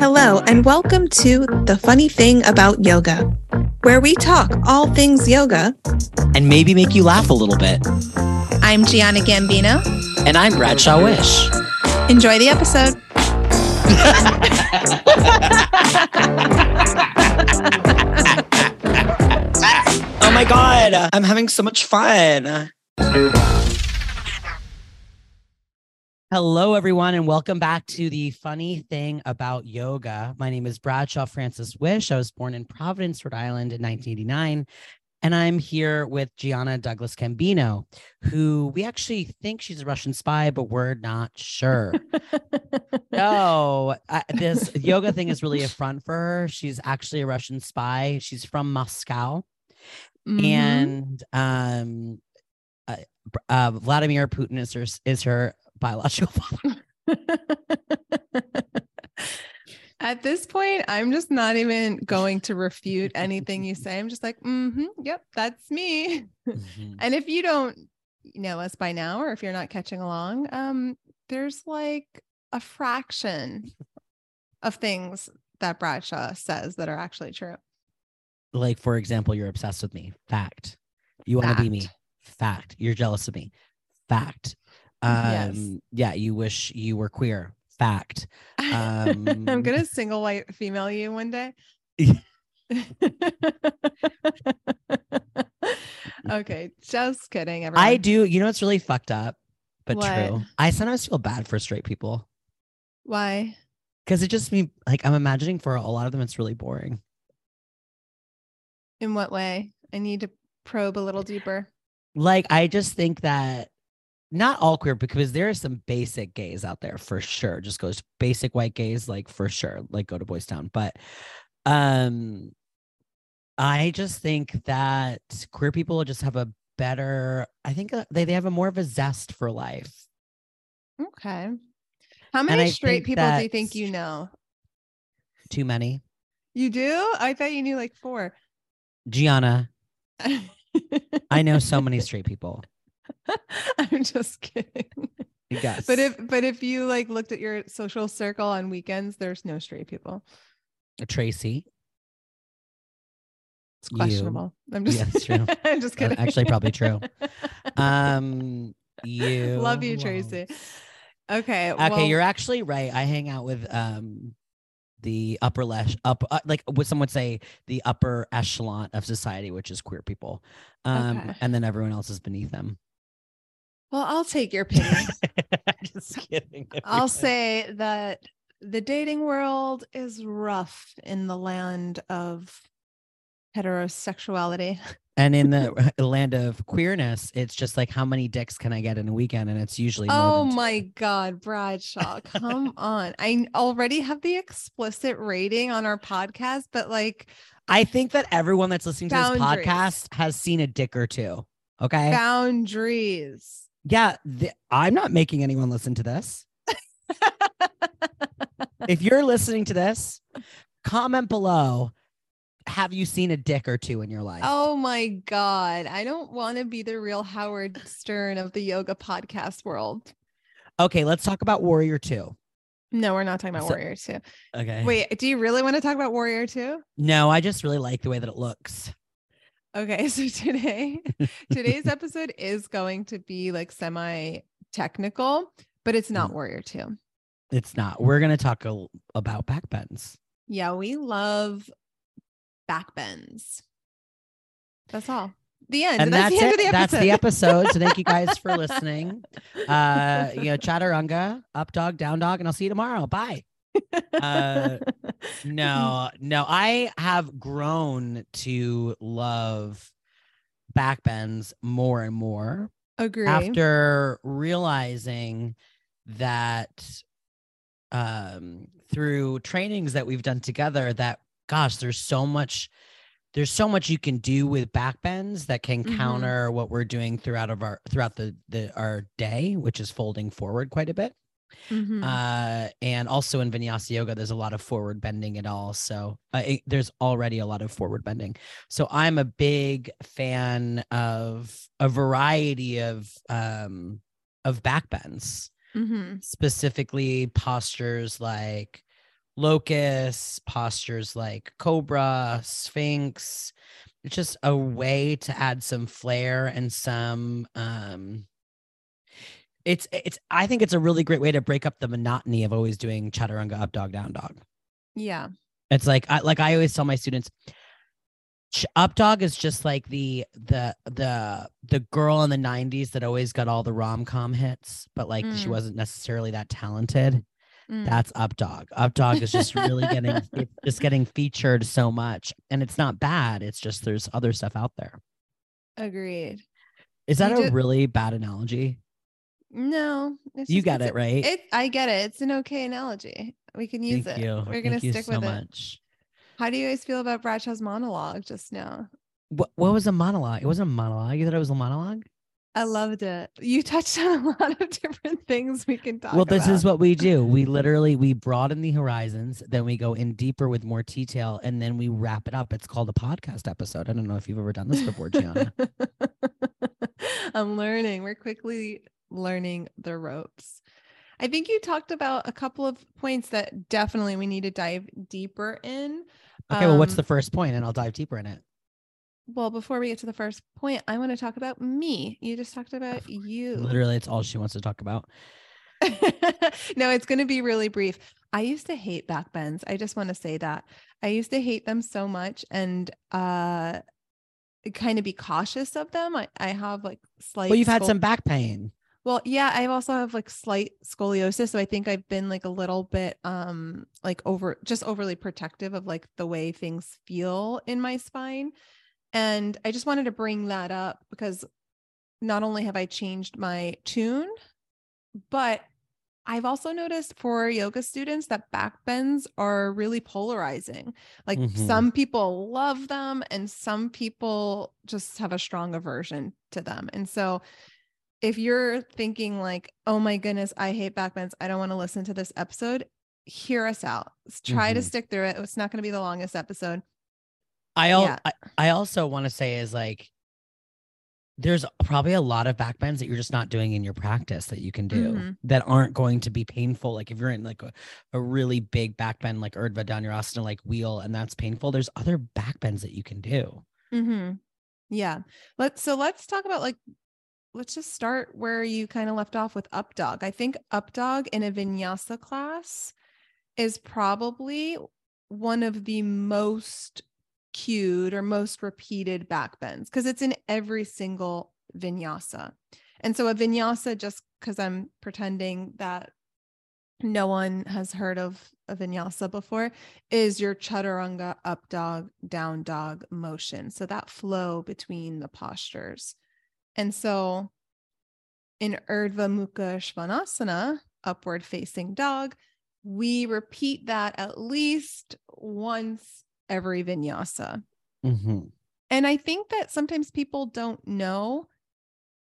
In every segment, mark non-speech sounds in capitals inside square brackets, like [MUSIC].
Hello, and welcome to The Funny Thing About Yoga, where we talk all things yoga. and maybe make you laugh a little bit. I'm Giana Gambino. And I'm Bradshaw Wish. Enjoy the episode. [LAUGHS] Oh my God, I'm having so much fun. Hello, everyone, and welcome back to the funny thing about yoga. My name is Bradshaw Francis Wish. I was born in Providence, Rhode Island in 1989. And I'm here with Giana Douglas Gambino, who we actually think she's a Russian spy, but we're not sure. [LAUGHS] no, I, this yoga thing is really a front for her. She's actually a Russian spy. She's from Moscow, Mhm. and um, uh, uh, Vladimir Putin is her is her biological [LAUGHS] father. At this point, I'm just not even going to refute anything you say. I'm just like, mm-hmm, yep, that's me. And if you don't know us by now, or if you're not catching along, um, there's like a fraction of things that Bradshaw says that are actually true. like for example, you're obsessed with me. Fact. You want to be me. Fact. You're jealous of me. Fact. Um, Yes. yeah, you wish you were queer. Fact. [LAUGHS] Um, I'm Um, gonna single white female you one day. [LAUGHS] okay, just kidding. Everyone. I do. You know what's really fucked up, but What? true. I sometimes feel bad for straight people Why? because it just me like I'm imagining for a lot of them it's really boring. In what way? I need to probe a little deeper. Like I just think that not all queer because there are some basic gays out there for sure. Just goes basic white gays like for sure. Like go to Boys Town, but um, I just think that queer people just have a better. I think uh, they they have a more of a zest for life. Okay. How many straight people do you think you know? Too many. You do? I thought you knew like four. Giana, [LAUGHS] I know so many straight people. [LAUGHS] I'm just kidding. Yes. But if but if you like looked at your social circle on weekends, there's no straight people. Tracy, It's You. questionable. I'm just Yeah, it's true. [LAUGHS] I'm just Uh, kidding. actually probably true. [LAUGHS] um, you Love you, Tracy. Okay. Okay, well, you're actually right. I hang out with um the upper lesh up uh, like what some would say the upper echelon of society, which is queer people. Um Okay. and then everyone else is beneath them. Well, I'll take your [LAUGHS] pity. Just kidding. [LAUGHS] I'll say that the dating world is rough in the land of heterosexuality. and in [LAUGHS] the land of queerness, it's just like how many dicks can I get in a weekend? And it's usually Oh my God, Bradshaw, come on. I already have the explicit rating on our podcast, but like I think that everyone that's listening to this podcast has seen a dick or two. Okay. boundaries. Yeah. th- I'm not making anyone listen to this. if you're listening to this, comment below. Have you seen a dick or two in your life? oh my God. I don't want to be the real Howard Stern of the yoga podcast world. Okay, let's talk about Warrior 2. No, we're not talking about So- Warrior 2. Okay. Wait, do you really want to talk about Warrior 2? No, I just really like the way that it looks. Okay, [LAUGHS] so today [LAUGHS] today's episode is going to be like semi technical, but it's not Mm. Warrior 2. It's not. We're going to talk a, about back bends. Yeah, we love back bends. That's all. The end. And that's, the end it. the That's the episode. episode. So thank you guys for [LAUGHS] listening. Uh, you know, chaturanga, up dog, down dog, and I'll see you tomorrow. Bye. Uh, No, no, I have grown to love backbends more and more Agree. after realizing that um through trainings that we've done together that gosh there's so much there's so much you can do with backbends that can Mhm. counter what we're doing throughout of our throughout the the our day which is folding forward quite a bit Mhm. uh, and also in vinyasa yoga, there's a lot of forward bending at all. So uh, it- there's already a lot of forward bending. So I'm a big fan of a variety of um, of back bends. Mm-hmm. specifically postures like locust, postures like cobra, sphinx. It's just a way to add some flair and some um it's it's I think it's a really great way to break up the monotony of always doing chaturanga up dog down dog. Yeah. It's like I like I always tell my students up dog is just like the the the the girl in the 90s that always got all the rom-com hits but like she Mm. wasn't necessarily that talented Mm. that's up dog up dog is just really getting [LAUGHS] it's just getting featured so much and it's not bad it's just there's other stuff out there Agreed. is that You a ju- really bad analogy No, you got it right It, I get it. It's an okay analogy. We can use thank it. you We're gonna thank stick so with it. much How do you guys feel about Bradshaw's monologue just now? what, what was a monologue it wasn't a monologue you thought it was a monologue I loved it. You touched on a [LAUGHS] lot of different things we can talk well this is what we do we [LAUGHS] literally we broaden the horizons then we go in deeper with more detail and then we wrap it up it's called a podcast episode i don't know if you've ever done this before giana [LAUGHS] I'm learning. We're quickly learning the ropes. I think you talked about a couple of points that definitely we need to dive deeper in. okay well what's Um, the first point and i'll dive deeper in it Well, before we get to the first point, I want to talk about me. You just talked about you. literally it's all she wants to talk about [LAUGHS] no, it's going to be really brief. I used to hate back bends. I just want to say that. I used to hate them so much and uh kind of be cautious of them. I, I have like slight well you've had some back pain Well, yeah, I also have like slight scoliosis, so I think I've been like a little bit um like over just overly protective of like the way things feel in my spine. And I just wanted to bring that up because not only have I changed my tune, but I've also noticed for yoga students that back bends are really polarizing. Like Mhm. some people love them and some people just have a strong aversion to them. And so if you're thinking like, "Oh my goodness, I hate back bends. I don't want to listen to this episode." Hear us out. Let's try to Mhm. stick through it. It's not going to be the longest episode. I, al- Yeah. I I also want to say is like there's probably a lot of back bends that you're just not doing in your practice that you can do Mhm. that aren't going to be painful. Like if you're in like a, a really big back bend like Urdhva Dhanurasana like wheel and that's painful, there's other back bends that you can do. Mm-hmm. Yeah. Let's so let's talk about like let's just start where you kind of left off with up dog. I think up dog in a vinyasa class is probably one of the most cued or most repeated back bends because it's in every single vinyasa. And so a vinyasa, just because I'm pretending that no one has heard of a vinyasa before, is your chaturanga up dog, down dog motion. So that flow between the postures. And so in Urdhva Mukha Svanasana, upward facing dog, we repeat that at least once every vinyasa. Mhm. And I think that sometimes people don't know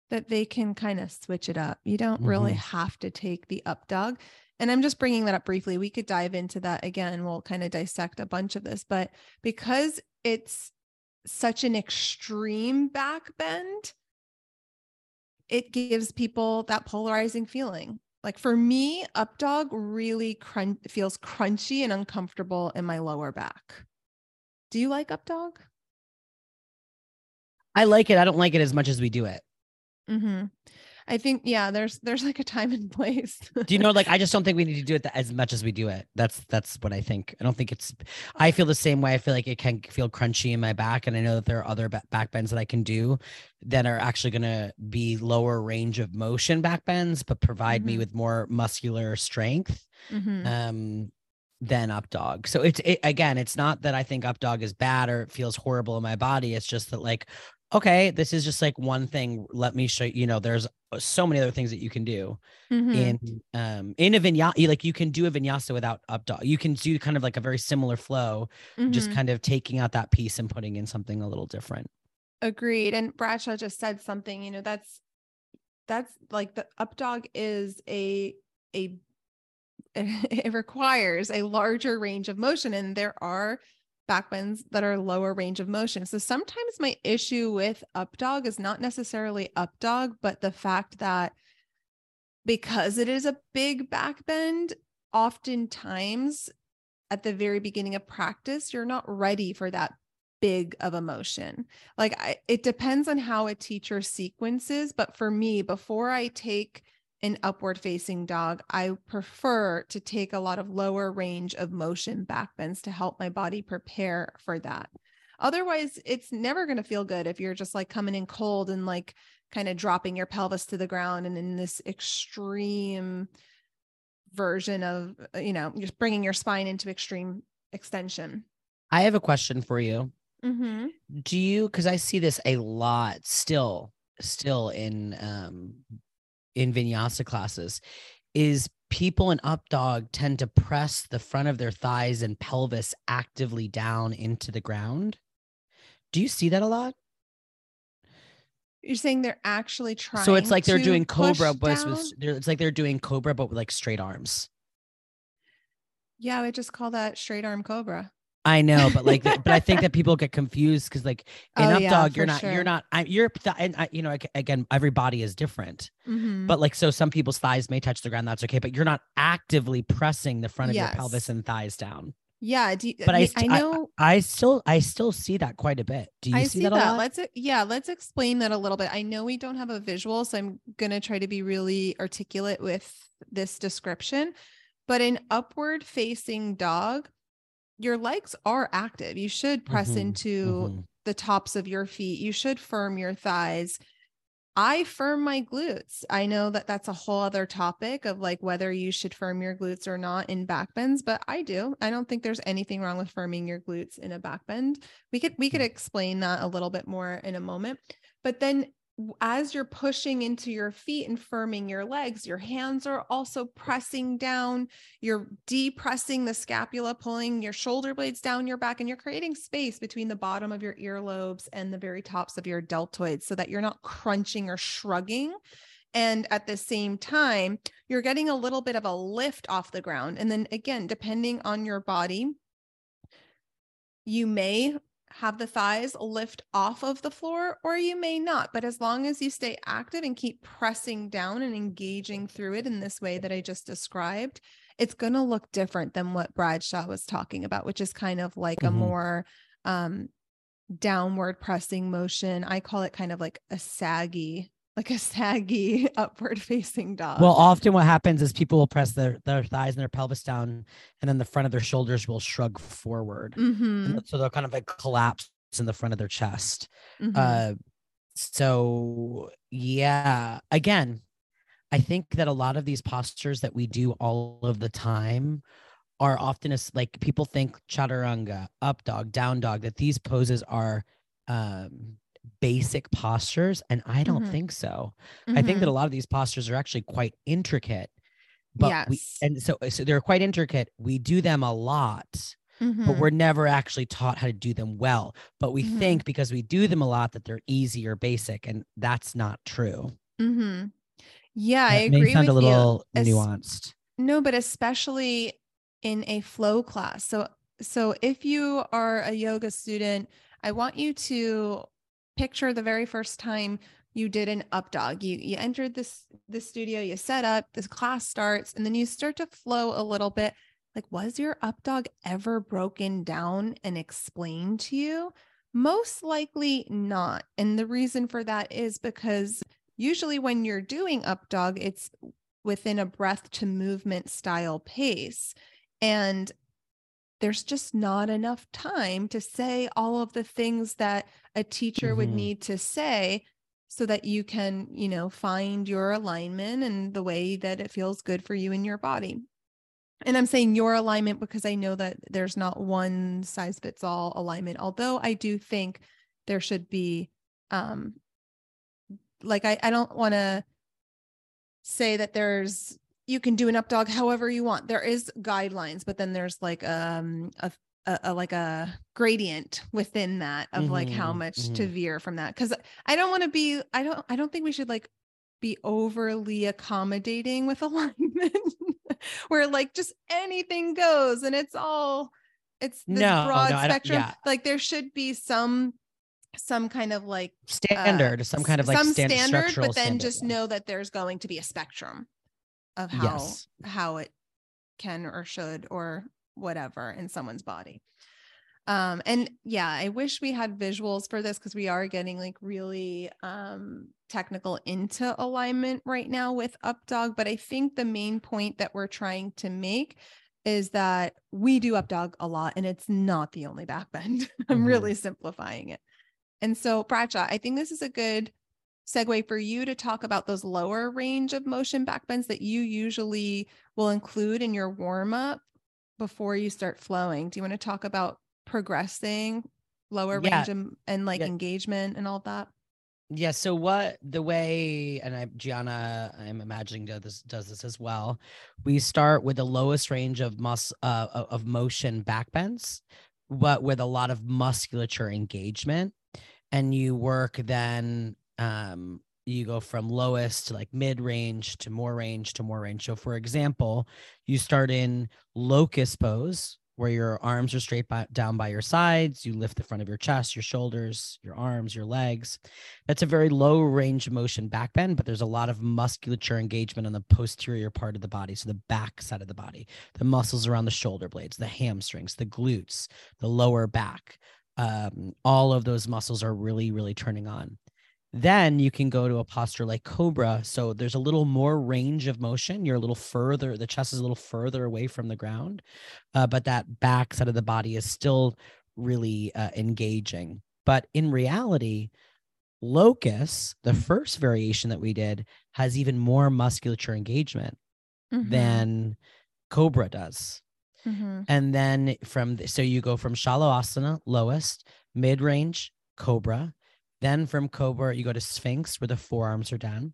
that they can kind of switch it up. You don't really Mhm. have to take the up dog. And I'm just bringing that up briefly. We could dive into that again. We'll kind of dissect a bunch of this, but because it's such an extreme back bend, it gives people that polarizing feeling. Like for me, up dog really crunch feels crunchy and uncomfortable in my lower back. Do you like up dog? I like it. I don't like it as much as we do it. Mm-hmm. I think yeah, there's there's like a time and place. Do you know like I [LAUGHS] just don't think we need to do it as much as we do it. That's that's what I think. I don't think it's I feel the same way. I feel like it can feel crunchy in my back and I know that there are other ba- back bends that I can do that are actually going to be lower range of motion back bends but provide me Mhm. with more muscular strength Mhm. um than up dog. So it's it, again, it's not that I think up dog is bad or it feels horrible in my body. It's just that like okay, this is just like one thing. Let me show you, you know, there's uh, so many other things that you can do Mhm. in um in a vinyasa like you can do a vinyasa without up dog you can do kind of like a very similar flow just Mhm. kind of taking out that piece and putting in something a little different Agreed. And Bradshaw just said something, you know, that's that's like the up dog is a a [LAUGHS] it requires a larger range of motion and there are back bends that are lower range of motion. So sometimes my issue with up dog is not necessarily up dog, but the fact that because it is a big back bend, oftentimes at the very beginning of practice, you're not ready for that big of emotion. Like I, it depends on how a teacher sequences, but for me, before I take an upward facing dog, I prefer to take a lot of lower range of motion back bends to help my body prepare for that. Otherwise, it's never going to feel good if you're just like coming in cold and like kind of dropping your pelvis to the ground and in this extreme version of, uh, you know, just bringing your spine into extreme extension. I have a question for you. Mm-hmm. Do you, because I see this a lot still, still in um in vinyasa classes, is people in up dog tend to press the front of their thighs and pelvis actively down into the ground. Do you see that a lot? You're saying they're actually trying. So it's like they're doing cobra, but but with, it's like they're doing cobra, but with like straight arms. Yeah, I would just call that straight arm cobra. I know, but like, [LAUGHS] but I think that people get confused because like in Oh, up yeah, dog, you're not, sure. you're not, I, you're, and I, you know, again, every body is different, Mhm. but like, so some people's thighs may touch the ground. That's okay, but you're not actively pressing the front of Yes. your pelvis and thighs down. yeah, do you, But I, I, know. I still, I still see that quite a bit. Do you I see, see that, that. a lot? Let's e- yeah, let's explain that a little bit. I know we don't have a visual, so I'm gonna try to be really articulate with this description. But in upward facing dog, your legs are active. You should press Mhm, into mhm. the tops of your feet. You should firm your thighs. I firm my glutes. I know that that's a whole other topic of like whether you should firm your glutes or not in back bends, but I do. I don't think there's anything wrong with firming your glutes in a back bend. We could we could Mm. explain that a little bit more in a moment. But then as you're pushing into your feet and firming your legs, your hands are also pressing down. You're depressing the scapula, pulling your shoulder blades down your back, and you're creating space between the bottom of your earlobes and the very tops of your deltoids so that you're not crunching or shrugging. And at the same time, you're getting a little bit of a lift off the ground. And then again, depending on your body, you may have the thighs lift off of the floor or you may not. But as long as you stay active and keep pressing down and engaging through it in this way that I just described, it's going to look different than what Bradshaw was talking about, which is kind of like a Mhm. more um, downward pressing motion. I call it kind of like a saggy, like a saggy [LAUGHS] upward facing dog. Well, often what happens is people will press their, their thighs and their pelvis down, and then the front of their shoulders will shrug forward. Mhm, And so they'll kind of like collapse in the front of their chest. mhm. Uh, so yeah, again, I think that a lot of these postures that we do all of the time are often as like people think chaturanga, up dog, down dog, that these poses are um basic postures. And I don't Mhm. think so. I think that a Mhm. lot of these postures are actually quite intricate. But we Yes. and so so they're quite intricate. We do them a lot but Mhm. we're never actually taught how to do them well. But we Mhm. think because we do them a lot that they're easy or basic, and that's not true. Yeah, I may agree sound a little you. Nuanced. No, but especially in a flow class. So so if you are a yoga student, I want you to picture the very first time you did an up dog. You you entered this this studio, you set up, this class starts, and then you start to flow a little bit. Like, was your up dog ever broken down and explained to you? Most likely not. And the reason for that is because usually when you're doing up dog, it's within a breath to movement style pace. And there's just not enough time to say all of the things that a teacher would Mhm. need to say so that you can, you know, find your alignment and the way that it feels good for you in your body. And I'm saying your alignment because I know that there's not one size fits all alignment, although I do think there should be um like I, I don't want to say that there's you can do an up dog however you want. There is guidelines, but then there's like um a, a, a like a gradient within that of like how Mhm, much to mhm. veer from that. Cause I don't want to be I don't I don't think we should like be overly accommodating with [LAUGHS] alignment where like just anything goes and it's all it's this No, broad no, spectrum. yeah. Like there should be some some kind of like Standard, some kind of like some stand, standard, but then standard, just yeah. know that there's going to be a spectrum. Of how Yes. how it can or should or whatever in someone's body. Um and yeah, I wish we had visuals for this because we are getting like really um technical into alignment right now with up dog, but I think the main point that we're trying to make is that we do up dog a lot and it's not the only back bend. [LAUGHS] I'm Mhm. really simplifying it. And so Bradshaw, I think this is a good segue for you to talk about those lower range of motion back bends that you usually will include in your warm up before you start flowing. Do you want to talk about progressing lower Yeah. range and, and like Yeah. engagement and all that? Yeah. So what the way, and I Giana, I'm imagining does this does this as well. We start with the lowest range of mus uh, of motion back bends, but with a lot of musculature engagement, and you work then. Um, you go from lowest to like mid range to more range to more range. So, for example, you start in locust pose where your arms are straight by, down by your sides. You lift the front of your chest, your shoulders, your arms, your legs. That's a very low range motion back bend, but there's a lot of musculature engagement on the posterior part of the body. So the back side of the body, the muscles around the shoulder blades, the hamstrings, the glutes, the lower back. Um, all of those muscles are really, really turning on. Then you can go to a posture like Cobra. So there's a little more range of motion. You're a little further, the chest is a little further away from the ground, uh, but that back side of the body is still really uh, engaging. But in reality, locust, the first variation that we did, has even more musculature engagement Mhm. than Cobra does. Mhm. And then from th- so you go from Shalabhasana, lowest, mid range, cobra. Then from cobra, you go to sphinx where the forearms are down.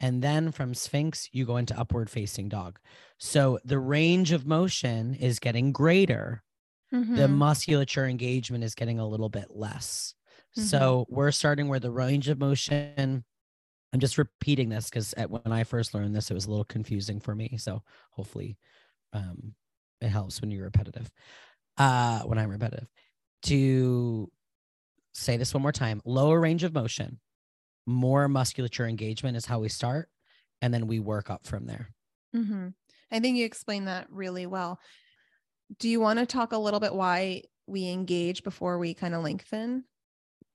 And then from sphinx, you go into upward facing dog. So the range of motion is getting greater. The Mhm. musculature engagement is getting a little bit less. Mhm. So we're starting where the range of motion. I'm just repeating this because when I first learned this, it was a little confusing for me. So hopefully, um, it helps when you're repetitive. Uh, when I'm repetitive, to say this one more time: lower range of motion, more musculature engagement is how we start, and then we work up from there. hmm I think you explained that really well. Do you want to talk a little bit why we engage before we kind of lengthen?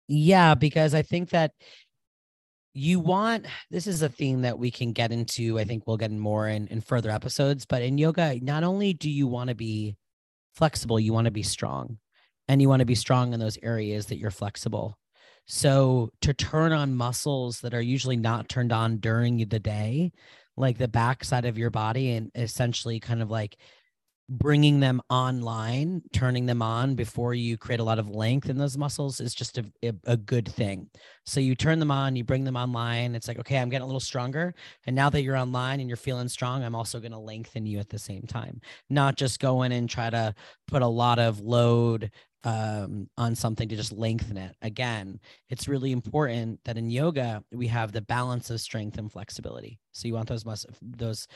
Yeah, because I think that you want this is a theme that we can get into. I think we'll get in more in, in further episodes. But in yoga, not only do you want to be flexible, you want to be strong. And you want to be strong in those areas that you're flexible. So to turn on muscles that are usually not turned on during the day, like the back side of your body, and essentially kind of like bringing them online, turning them on before you create a lot of length in those muscles is just a, a, good thing. So you turn them on, you bring them online. It's like, okay, I'm getting a little stronger. And now that you're online and you're feeling strong, I'm also going to lengthen you at the same time, not just go in and try to put a lot of load um, on something to just lengthen it. Again, it's really important that in yoga, we have the balance of strength and flexibility. So you want those mus- those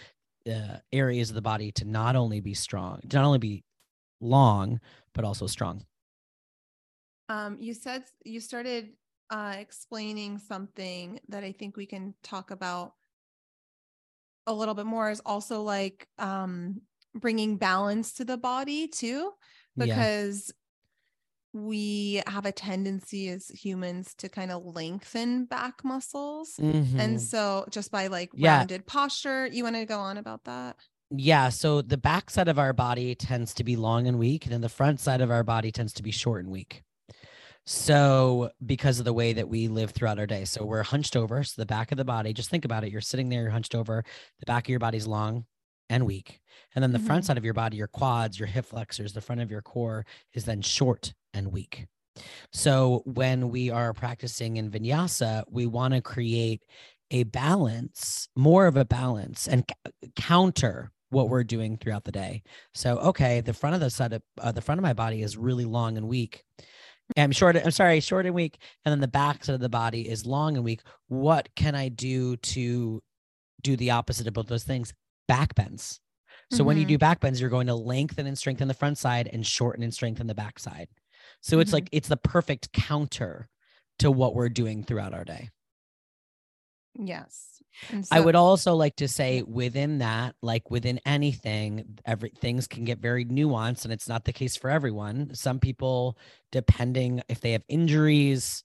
uh, areas of the body to not only be strong, not only be long, but also strong. Um, you said you started uh, explaining something that I think we can talk about a little bit more is also like um, bringing balance to the body too, because we have a tendency as humans to kind of lengthen back muscles. Mhm. And so just by like Yeah. rounded posture, you want to go on about that? Yeah. So the back side of our body tends to be long and weak, and then the front side of our body tends to be short and weak. So, because of the way that we live throughout our day, so we're hunched over. So, the back of the body, just think about it. You're sitting there, you're hunched over. The back of your body's long and weak. And then the front Mhm. side of your body, your quads, your hip flexors, the front of your core is then short and weak. So, when we are practicing in vinyasa, we want to create a balance, more of a balance, and c- counter what we're doing throughout the day. So, okay, the front of the side of uh, the front of my body is really long and weak. I'm short. I'm sorry, short and weak, and then the back side of the body is long and weak. What can I do to do the opposite of both those things? Back bends. So when you Mhm. do back bends, you're going to lengthen and strengthen the front side and shorten and strengthen the back side. So it's Mhm. like it's the perfect counter to what we're doing throughout our day. Yes. I would also like to say within that, like within anything, every things can get very nuanced and it's not the case for everyone. Some people, depending if they have injuries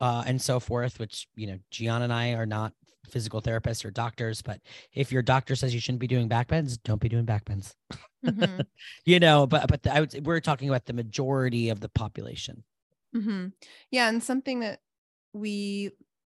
uh, and so forth, which, you know, Gian and I are not physical therapists or doctors, but if your doctor says you shouldn't be doing back bends, don't be doing back bends. [LAUGHS] Mm-hmm. [LAUGHS] you know, but but the, I would we're talking about the majority of the population. Mm-hmm. Yeah, and something that we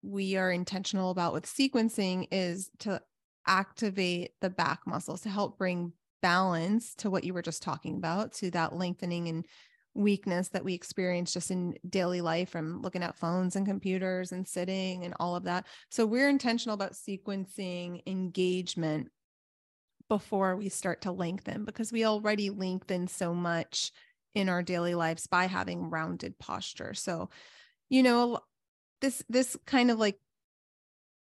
we are intentional about with sequencing is to activate the back muscles to help bring balance to what you were just talking about to that lengthening and weakness that we experience just in daily life from looking at phones and computers and sitting and all of that. So we're intentional about sequencing engagement before we start to lengthen because we already lengthen so much in our daily lives by having rounded posture. So, you know, this this kind of like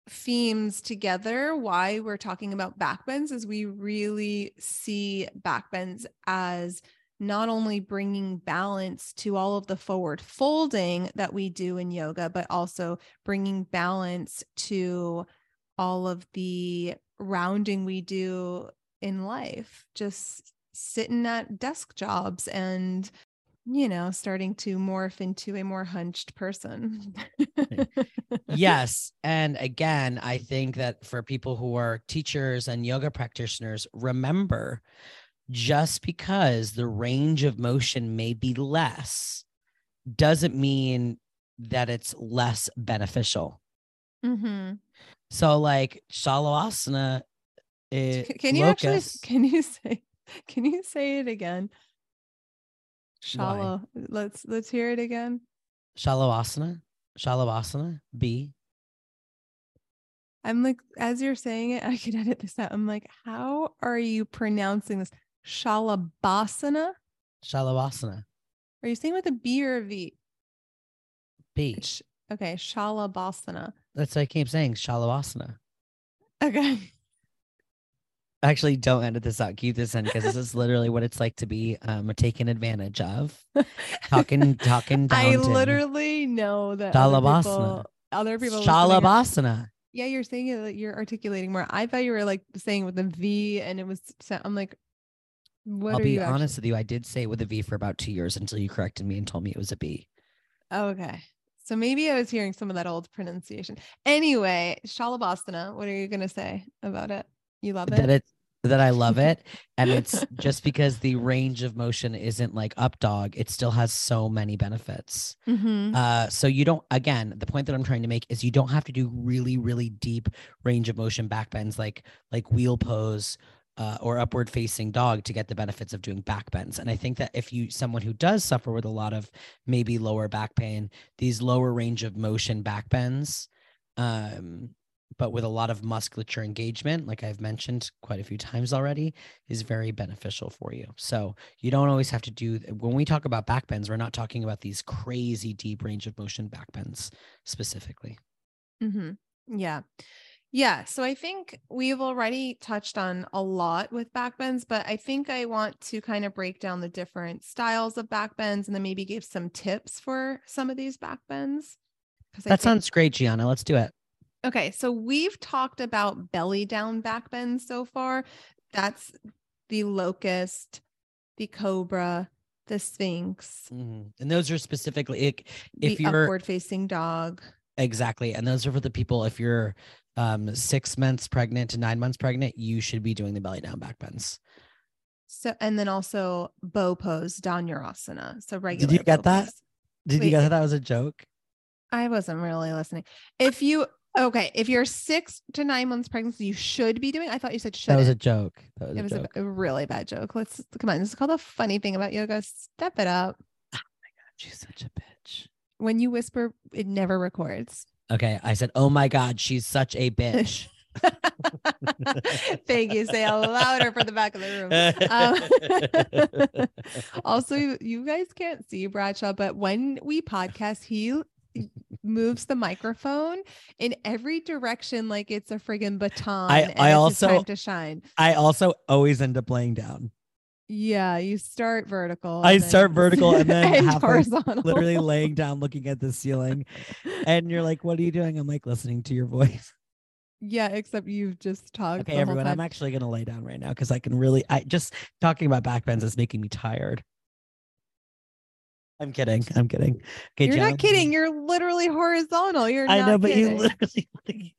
themes together why we're talking about backbends is we really see backbends as not only bringing balance to all of the forward folding that we do in yoga, but also bringing balance to all of the rounding we do in life, just sitting at desk jobs and you know, starting to morph into a more hunched person. yes. And again, I think that for people who are teachers and yoga practitioners, remember just because the range of motion may be less doesn't mean that it's less beneficial. Mm-hmm. So, like Shalawasana, it, eh, can you locust, actually can you [LAUGHS] say can you say it again? Shallow. Let's let's hear it again. Shalawasana, Shalawasana, B. I'm like, as you're saying it, I could edit this out. I'm like, how are you pronouncing this? Shalabhasana? Shalabhasana. Are you saying with a B or a V? B. okay, Shalabhasana. That's what I keep saying, Shalabhasana. Okay. Actually, don't edit this out. Keep this in because this is literally what it's like to be um, taken advantage of. [LAUGHS] Talking, talking down. I literally know that Shalabhasana. Other people, other people Shalabhasana. Yeah, you're saying it. You're articulating more. I thought you were like saying with a V, and it was. I'm like, what I'll be honest with you. I did say it with a V for about two years until you corrected me and told me it was a B. Oh, okay. So maybe I was hearing some of that old pronunciation. Anyway, Shalabhasana, what are you going to say about it? You love it? That it's that I love it. and [LAUGHS] it's just because the range of motion isn't like up dog, it still has so many benefits. Mm-hmm. Uh, so you don't, again, the point that I'm trying to make is you don't have to do really, really deep range of motion back bends like like wheel pose uh, or upward facing dog to get the benefits of doing back bends. And I think that if you someone who does suffer with a lot of maybe lower back pain, these lower range of motion back bends, um, but with a lot of musculature engagement, like I've mentioned quite a few times already, is very beneficial for you. So you don't always have to do when we talk about back bends, we're not talking about these crazy deep range of motion back bends specifically. Mm-hmm. Yeah. Yeah. So I think we've already touched on a lot with backbends, but I think I want to kind of break down the different styles of backbends and then maybe give some tips for some of these backbends. That think- sounds great, Giana. Let's do it. Okay. So we've talked about belly down backbends so far. That's the locust, the cobra, the sphinx. Mm-hmm. And those are specifically if the you're upward facing dog. Exactly. And those are for the people if you're um, six months pregnant to nine months pregnant, you should be doing the belly down back bends. So, and then also bow pose, Dhanurasana. So regular. Did you get that? Pose. Did Wait, you get that? That was a joke. I wasn't really listening. If you okay, if you're six to nine months pregnant, you should be doing. I thought you said should. That was a joke. Was it was a, a, really bad joke. Let's come on. This is called a funny thing about yoga. Step it up. Oh my god, she's such a bitch. When you whisper, it never records. Okay. I said, Oh my God, she's such a bitch. [LAUGHS] Thank you. Say it louder for the back of the room. Um, [LAUGHS] also, you guys can't see Bradshaw, but when we podcast, he moves the microphone in every direction like it's a friggin' baton. I, I also to shine. I also always end up laying down. Yeah, you start vertical. I start vertical and then [LAUGHS] and horizontal. literally laying [LAUGHS] down, looking at the ceiling. [LAUGHS] And you're like, "What are you doing?" I'm like, listening to your voice. Yeah, except you've just talked. Okay, everyone, I'm actually gonna lay down right now because I can really. I just talking about back bends is making me tired. I'm kidding. I'm kidding. Okay, You're not kidding. You're literally horizontal. You're I not know, but kidding. you literally.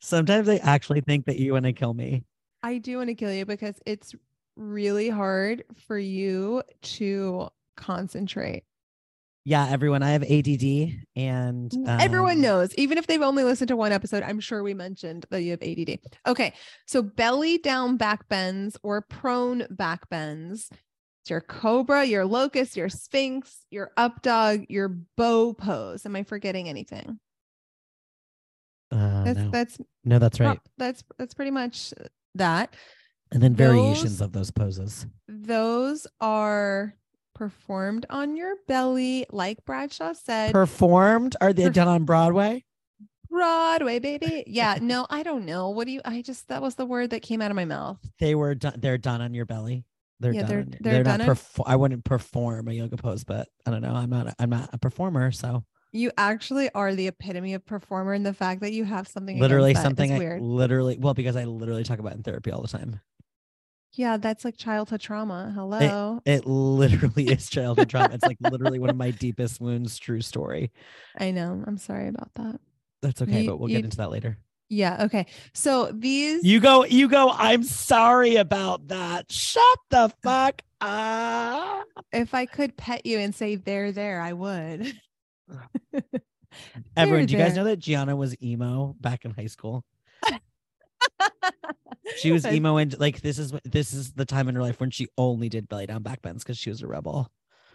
Sometimes I actually think that you want to kill me. I do want to kill you because it's really hard for you to concentrate. Yeah, everyone, I have ADD, and Everyone um, knows, even if they've only listened to one episode, I'm sure we mentioned that you have ADD. Okay. So belly down back bends or prone back bends. It's your cobra, your locust, your sphinx, your up dog, your bow pose. Am I forgetting anything? Uh, That's no. that's no, that's right. that's that's pretty much that. And then variations those- of those poses. Those are performed on your belly, like Bradshaw said. Performed? Are they Perf- done on Broadway? Broadway, baby. Yeah, no, I don't know. What do you? I just that was the word that came out of my mouth. They were done. They're done on your belly. They're Yeah, done. they're- they're not done on- perfor- I wouldn't perform a yoga pose, but I don't know. I'm not. I'm not a performer, so You actually are the epitome of performer, and the fact that you have something literally something I weird. literally well because I literally talk about in therapy all the time. Yeah, that's like childhood trauma. Hello, It literally is childhood trauma. It's like literally one of my [LAUGHS] deepest wounds. True story. I know. I'm sorry about that. That's okay, You- but we'll you- get into that later. Yeah. Okay. So these. You go. You go. I'm sorry about that. Shut the fuck up. if I could pet you and say "there, there," I would. Everyone, [LAUGHS] do you guys know that Giana was emo back in high school? [LAUGHS] [LAUGHS] She was emo and like this is this is the time in her life when she only did belly down back bends because she was a rebel.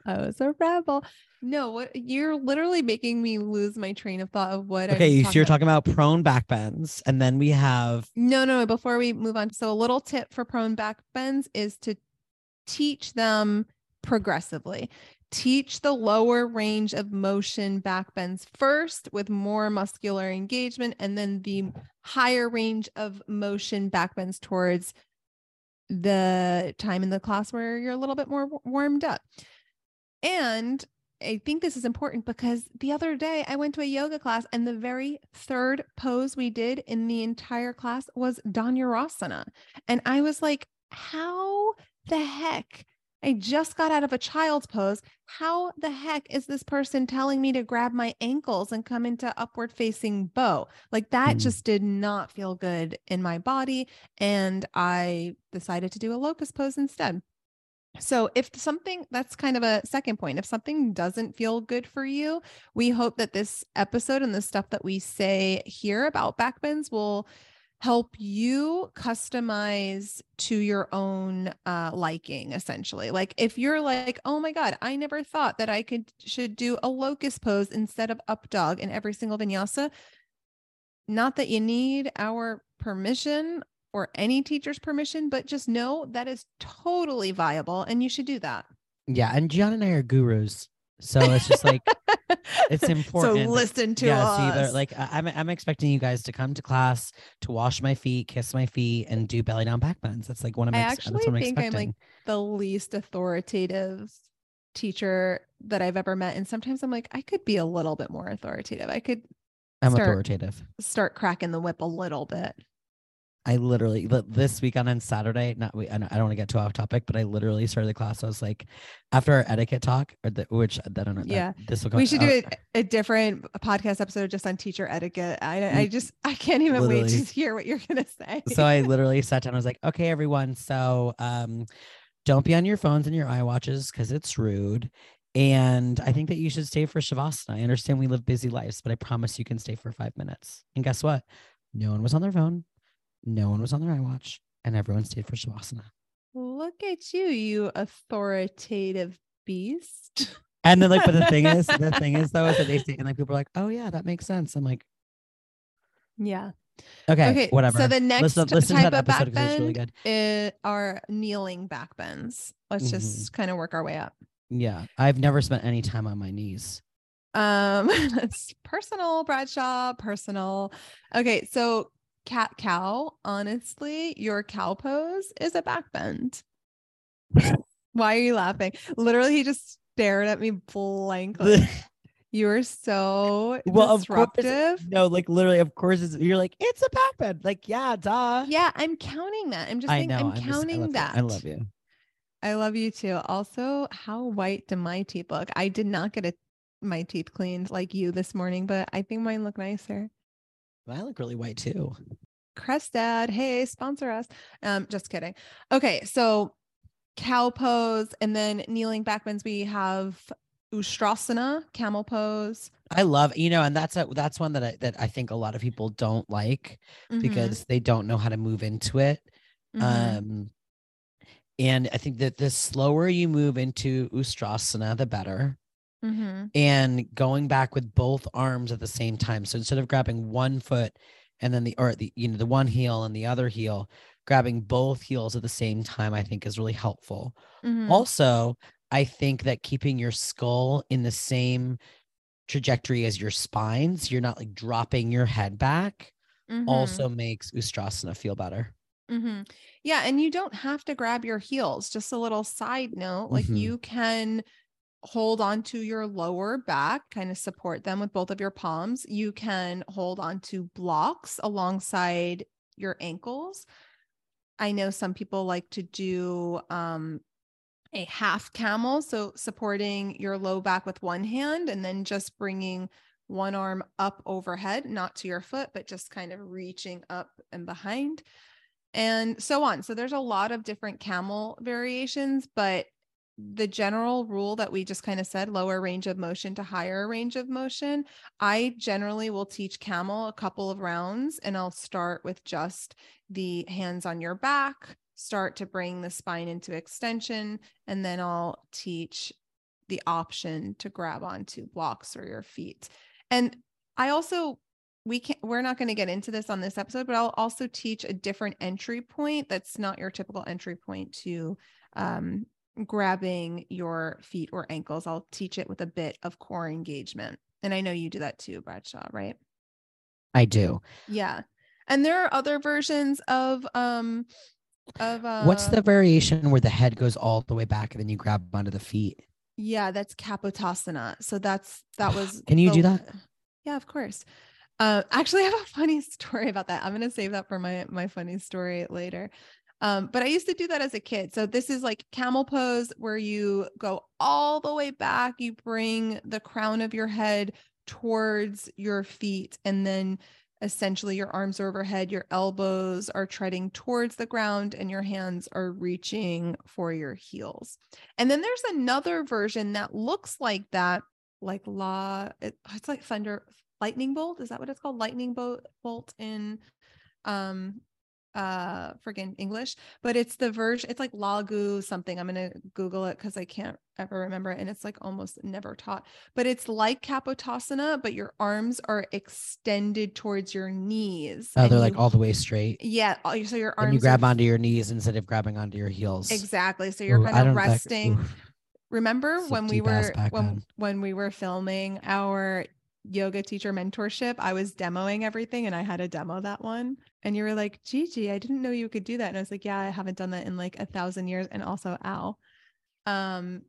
I was a rebel. No, what you're literally making me lose my train of thought of what. Okay, so you're about. talking about prone back bends, and then we have No, no, no. Before we move on, so a little tip for prone back bends is to teach them progressively. Teach the lower range of motion back bends first with more muscular engagement, and then the higher range of motion back bends towards the time in the class where you're a little bit more warmed up. And I think this is important because the other day I went to a yoga class and the very third pose we did in the entire class was Dhanurasana. And I was like, how the heck? I just got out of a child's pose. How the heck is this person telling me to grab my ankles and come into upward facing bow? Like that Mm. just did not feel good in my body. And I decided to do a locust pose instead. So, if something that's kind of a second point, if something doesn't feel good for you, we hope that this episode and the stuff that we say here about backbends will help you customize to your own uh, liking essentially. Like if you're like oh my god i never thought that i could should do a locust pose instead of up dog in every single vinyasa not that you need our permission or any teacher's permission but just know that is totally viable and you should do that. Yeah, and Giana and I are gurus, so it's just like [LAUGHS] it's important. so listen to yeah, us so either like I- I'm I'm expecting you guys to come to class to wash my feet, kiss my feet, and do belly down back bends. That's like one of my. ex- actually I'm think I'm, like, the least authoritative teacher that I've ever met. And sometimes I'm like, I could be a little bit more authoritative. I could I'm start- authoritative. start cracking the whip a little bit. I literally this weekend on Saturday. Not we. I don't, want to get too off topic, but I literally started the class. I was like, after our etiquette talk, or the, which I don't know. that- Yeah. this will go. we should uh, do a, a different podcast episode just on teacher etiquette. I, I just, I can't even wait to hear what you're going to say. so I [LAUGHS] literally sat down. I was like, okay, everyone. So um, don't be on your phones and your iWatches because it's rude. And I think that you should stay for Shavasana. I understand we live busy lives, but I promise you can stay for five minutes. And guess what? No one was on their phone. No one was on their iWatch, and everyone stayed for Shavasana. Look at you, you authoritative beast. And then, like, but the thing is, the thing is, though, is that they stay, and like people are like, oh yeah, that makes sense. I'm like, Yeah. okay, Okay. whatever. So the next listen, listen to type of it's really backbend good. uh, are kneeling backbends. Let's Mhm. just kind of work our way up. Yeah, I've never spent any time on my knees. Um, [LAUGHS] it's personal, Bradshaw, personal. Okay, so cat cow, honestly, your cow pose is a backbend. Why are you laughing? Literally, he just stared at me blankly. [LAUGHS] You are so Well, disruptive. no, like literally, of course, it's, you're like it's a backbend. Like, yeah, duh. yeah, I'm counting that. I'm just I saying know. I'm I'm just- I counting you. that. I love you. I love you too. Also, how white do my teeth look? I did not get a, my teeth cleaned like you this morning, but I think mine look nicer. I look really white too. Crest Dad, hey, sponsor us. Um, just kidding. Okay, so cow pose and then kneeling back bends. We have Ustrasana, camel pose. I love, you know, and that's a that's one that I that I think a lot of people don't like Mhm, because they don't know how to move into it. mhm, Um, and I think that the slower you move into Ustrasana, the better. Mhm, And going back with both arms at the same time. So instead of grabbing one foot and then the or the you know the one heel and the other heel, grabbing both heels at the same time, I think is really helpful. mhm. Also, I think that keeping your skull in the same trajectory as your spine, so you're not like dropping your head back, Mhm, also makes Ustrasana feel better. Mm-hmm. Yeah, and you don't have to grab your heels. Just a little side note, like Mhm. you can hold on to your lower back, kind of support them with both of your palms. You can hold on to blocks alongside your ankles. I know some people like to do um, a half camel, so supporting your low back with one hand and then just bringing one arm up overhead, not to your foot, but just kind of reaching up and behind, and so on. So there's a lot of different camel variations, but the general rule that we just kind of said lower range of motion to higher range of motion i generally will teach camel a couple of rounds and i'll start with just the hands on your back start to bring the spine into extension and then i'll teach the option to grab onto blocks or your feet. And i also we can't, we're not going to get into this on this episode but i'll also teach a different entry point that's not your typical entry point to um, grabbing your feet or ankles. I'll teach it with a bit of core engagement. And I know you do that too, Bradshaw, right? I do. Yeah. And there are other versions of um of uh What's the variation where the head goes all the way back and then you grab onto the feet? yeah, that's Kapotasana. So that's that was Can you the- do that? Yeah, of course. Uh actually I have a funny [LAUGHS] story about that. I'm gonna save that for my my funny story later. Um, but I used to do that as a kid. So this is like camel pose where you go all the way back, you bring the crown of your head towards your feet, and then essentially your arms are overhead, your elbows are treading towards the ground, and your hands are reaching for your heels. And then there's another version that looks like that, like la, it- it's like thunder lightning bolt. Is that what it's called? Lightning bolt bolt in um uh friggin' English, but it's the version, it's like Laghu something. I'm gonna Google it because I can't ever remember it. And it's like almost never taught, but it's like Kapotasana, but your arms are extended towards your knees. Oh, they're like you- all the way straight. yeah. all- So your arms And you grab f- onto your knees instead of grabbing onto your heels. Exactly. So you're Ooh, kind of don't- that- resting. Remember when we were when when we were filming our yoga teacher mentorship, I was demoing everything and I had to demo that one. And you were like, Gigi, I didn't know you could do that. And I was like, Yeah, I haven't done that in like a thousand years. And also, ow. Um,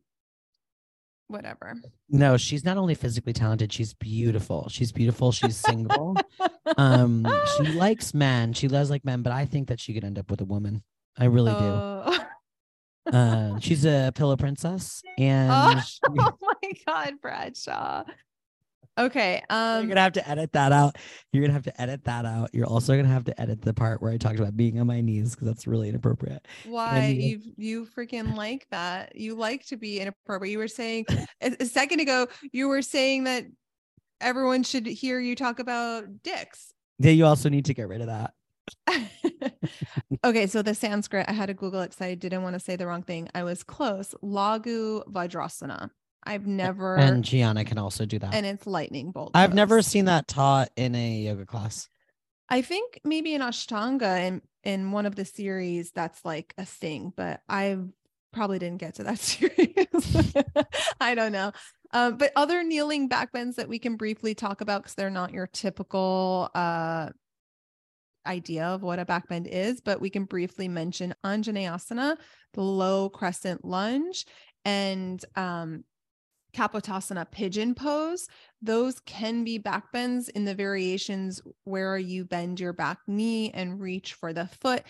whatever. No, she's not only physically talented, she's beautiful. She's beautiful. She's single. um, she [LAUGHS] likes men. She does like men, but I think that she could end up with a woman. I really do. Oh. Uh, [LAUGHS] she's a pillow princess, and Oh. she- [LAUGHS] oh my God, Bradshaw. Okay. Um you're gonna have to edit that out. You're gonna have to edit that out. You're also gonna have to edit the part where I talked about being on my knees because that's really inappropriate. Why you- you freaking like that? You like to be inappropriate. You were saying a, a second ago, you were saying that everyone should hear you talk about dicks. Yeah, you also need to get rid of that. [LAUGHS] okay, so the Sanskrit, I had to Google it because I didn't want to say the wrong thing. I was close. Laghu Vajrasana. I've never And Gianna can also do that. and it's lightning bolt. I've never seen that taught in a yoga class. I think maybe in Ashtanga in in one of the series that's like a thing, but I probably didn't get to that [LAUGHS] series. I don't know. Um, but other kneeling backbends that we can briefly talk about because they're not your typical uh, idea of what a backbend is, but we can briefly mention Anjaneyasana, the low crescent lunge, and um, Kapotasana pigeon pose. Those can be back bends in the variations where you bend your back knee and reach for the foot.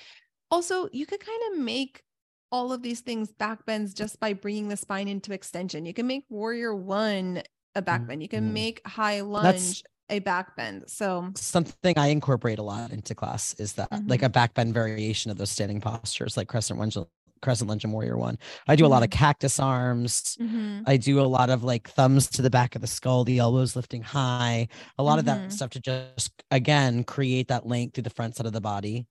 Also, you could kind of make all of these things back bends just by bringing the spine into extension. You can make warrior one a back bend. You can Mhm. make high lunge That's- a back bend. So Something I incorporate a lot into class is that like Mm-hmm. a back bend variation of those standing postures, like crescent lunge, crescent lunge and warrior one. I do a lot Mm-hmm. of cactus arms. mhm. I do a lot of like thumbs to the back of the skull, the elbows lifting high, a lot of Mhm. that stuff to just again create that length through the front side of the body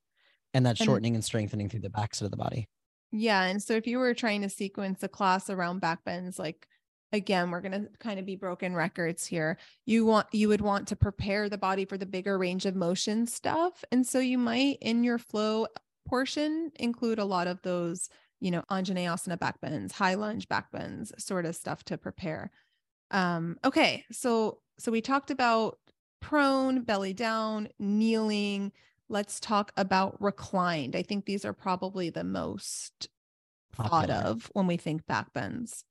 and that shortening and strengthening through the back side of the body. Yeah. And so if you were trying to sequence a class around back bends, like again, we're going to kind of be broken records here. You want, you would want to prepare the body for the bigger range of motion stuff. And so you might in your flow portion include a lot of those, you know, Anjaneyasana back bends, high lunge back bends, sort of stuff to prepare. Um, okay. So, so we talked about prone, belly down, kneeling. Let's talk about reclined. I think these are probably the most thought of when we think back bends.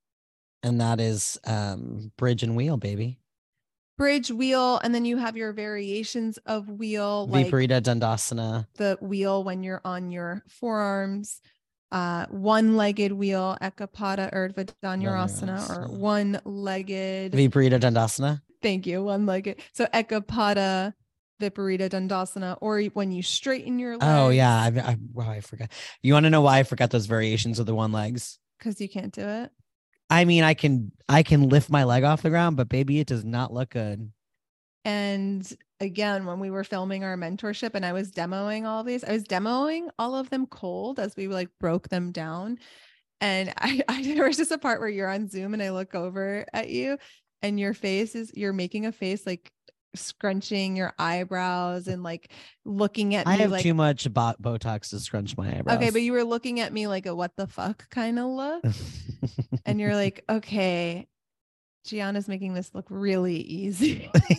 And that is um bridge and wheel, baby. Bridge wheel, and then you have your variations of wheel, like Viparita Dandasana. the wheel when you're on your forearms, uh, one-legged wheel, Ekapada Urdhva Dhanurasana, or one-legged. Viparita Dandasana. Thank you, one-legged. So Ekapada, Viparita Dandasana, or when you straighten your legs. Oh yeah, I, I, wow, I forgot. You want to know why I forgot those variations of the one legs? because you can't do it. I mean, I can I can lift my leg off the ground, but baby, it does not look good. And again, when we were filming our mentorship and I was demoing all these, I was demoing all of them cold as we like broke them down. And [LAUGHS] I, I there was just a part where you're on Zoom and I look over at you and your face is you're making a face like scrunching your eyebrows and like looking at me I have like too much bo- Botox to scrunch my eyebrows. okay, but you were looking at me like a what the fuck kind of look. [LAUGHS] and you're like, okay, Gianna's making this look really easy. [LAUGHS]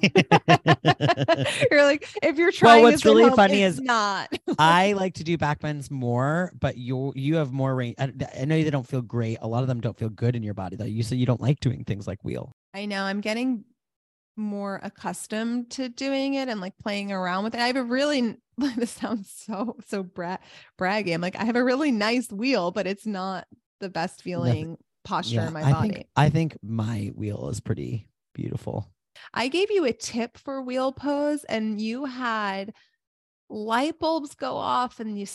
you're like, if you're trying, well, what's really home, funny is not. I [LAUGHS] like to do back bends more, but you you have more range. I, I know they don't feel great. A lot of them don't feel good in your body though. You said you don't like doing things like wheel. I know I'm getting more accustomed to doing it and like playing around with it. I have a really [LAUGHS] this sounds so so bra- braggy. I'm like, I have a really nice wheel, but it's not the best feeling posture in my I body. think I think my wheel is pretty beautiful. I gave you a tip for wheel pose, and you had light bulbs go off, and you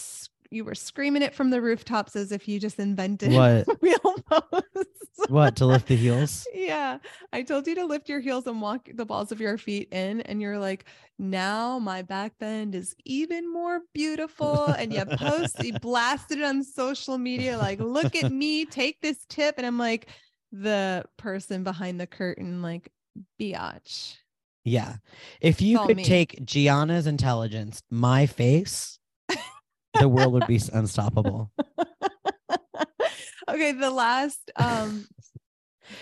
you were screaming it from the rooftops as if you just invented What? [LAUGHS] wheel pose. What to lift the heels? [LAUGHS] yeah, I told you to lift your heels and walk the balls of your feet in, and you're like, now my back bend is even more beautiful. And you post, you [LAUGHS] blasted it on social media, like, look at me, take this tip, and I'm like, the person behind the curtain, like, biatch. Yeah. If you all could me. take Gianna's intelligence, my face, the world would be unstoppable. [LAUGHS] okay, the last um